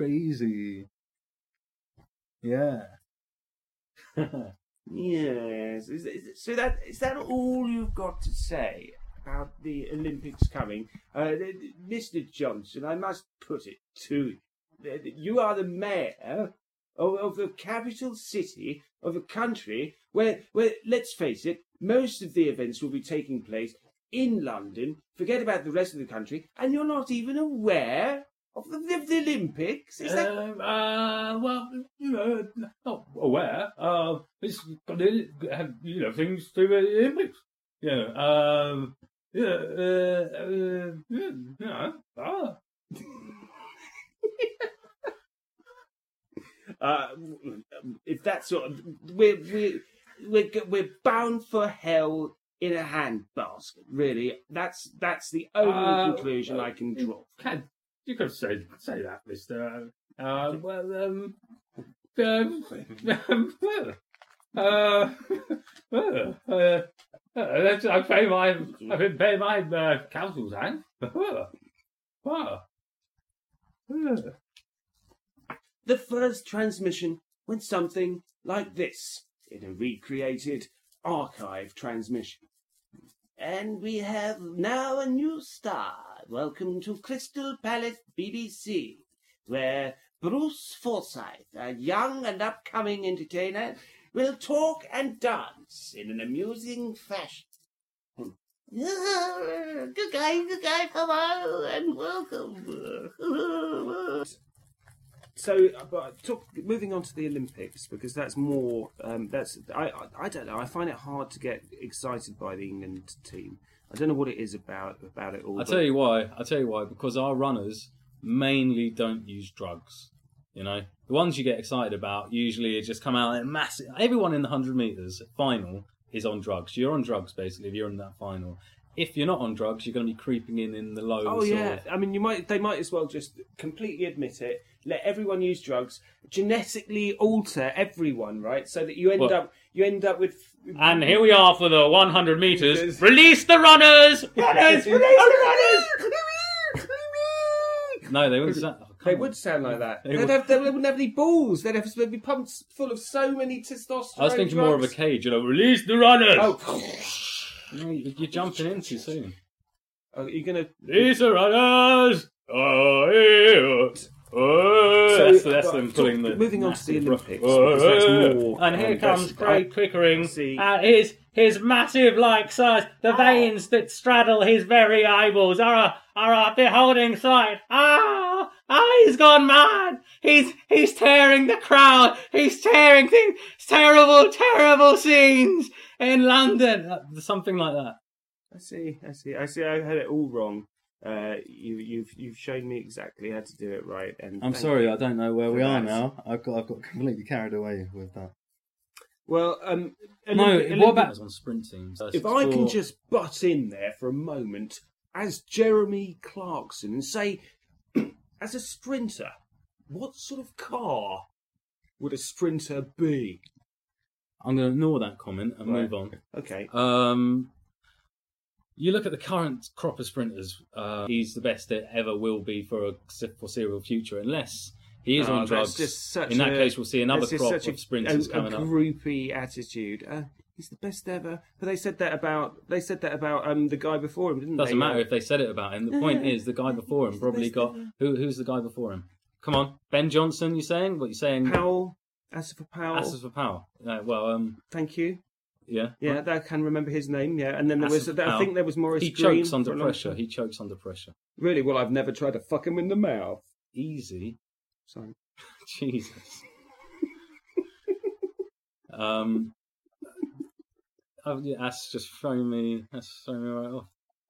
crazy. Yeah. Yes. Is, is, so that is that all you've got to say about the Olympics coming, uh, Mr. Johnson? I must put it to you: you are the mayor of, of the capital city of a country where, where, let's face it, most of the events will be taking place in London. Forget about the rest of the country, and you're not even aware of the, of the Olympics. Is that? Um, uh, well, you know, not aware. Uh, it's got to have, you know, things to do with the Olympics. You know, um, yeah, uh, uh, yeah, you know, ah. Uh, if that's sort of we're we're we're we're bound for hell in a handbasket. Really, that's that's the only Uh, conclusion I can draw. Can you could say say that, Mister? Uh, well, um, um, um, uh, uh, uh, uh, I pay my I can pay my uh, council tax. Uh, uh, uh. The first transmission went something like this in a recreated archive transmission. And we have now a new star. Welcome to Crystal Palace BBC, where Bruce Forsyth, a young and upcoming entertainer, will talk and dance in an amusing fashion. Good guy, good guy, hello and welcome. So, uh, but talk, moving on to the Olympics because that's more. Um, that's I, I. I don't know. I find it hard to get excited by the England team. I don't know what it is about about it all. I'll but- tell you why. I'll tell you why. Because our runners mainly don't use drugs. You know, the ones you get excited about usually just come out in massive. Everyone in the hundred meters final is on drugs. You're on drugs basically if you're in that final. If you're not on drugs, you're going to be creeping in in the low. Oh yeah, of- I mean, you might. They might as well just completely admit it. Let everyone use drugs. Genetically alter everyone, right? So that you end Well- up. You end up with. And here we are for the 100 meters. Release the runners! Runners, release the runners! No, they wouldn't. Say, oh, They on. would sound like that. They they would. Have, they wouldn't have any balls. They'd, have, they'd be pumped full of so many testosterone. I was thinking more of a cage. You know, release the runners. Oh, you're jumping in too soon. are you gonna? Release the runners. Oh, yeah. Oh, So, that's, that's them pulling the. moving on to the massive rock- Olympics, because that's more, and here um, comes that's- Craig I- Pickering. see. And his his massive like size, the veins that straddle his very eyeballs are a are a beholding sight. Ah, ah, he's gone mad. He's he's tearing the crowd. He's tearing things. Terrible, terrible scenes in London. Uh, Something like that. I see. I see. I see. I had it all wrong. Uh, you, you've you've shown me exactly how to do it right. And I'm sorry. I don't know where we for are that. now. I've got I've got completely carried away with that. Well, um, No, Olympic- what about on sprint teams? if I can just butt in there for a moment as Jeremy Clarkson and say, as a sprinter, what sort of car would a sprinter be? I'm going to ignore that comment and Right. move on. Okay. Um, you look at the current crop of sprinters. Uh, he's the best there ever will be for a foreseeable future, unless he is Oh, on drugs. just such In that a- case, we'll see another crop such of sprinters a, coming a up. groupie attitude. Uh, he's the best ever. But they said that about they said that about um the guy before him, didn't they? Doesn't matter if they said it about him. The point is, the guy before him probably got ever. who? Who's the guy before him? Come on, Ben Johnson. You saying what you saying? Powell, Asafa Powell. Asses for power. Uh, well, um, Thank you. yeah, Yeah, I can remember his name. Yeah, and then there was Asses for I Powell. think there was Morris He Green chokes under for a long pressure. He chokes under pressure. Really? Well, I've never tried to fuck him in the mouth. Easy. Sorry. Jesus. um, oh, yeah, that's just throwing me. That's throwing me right off.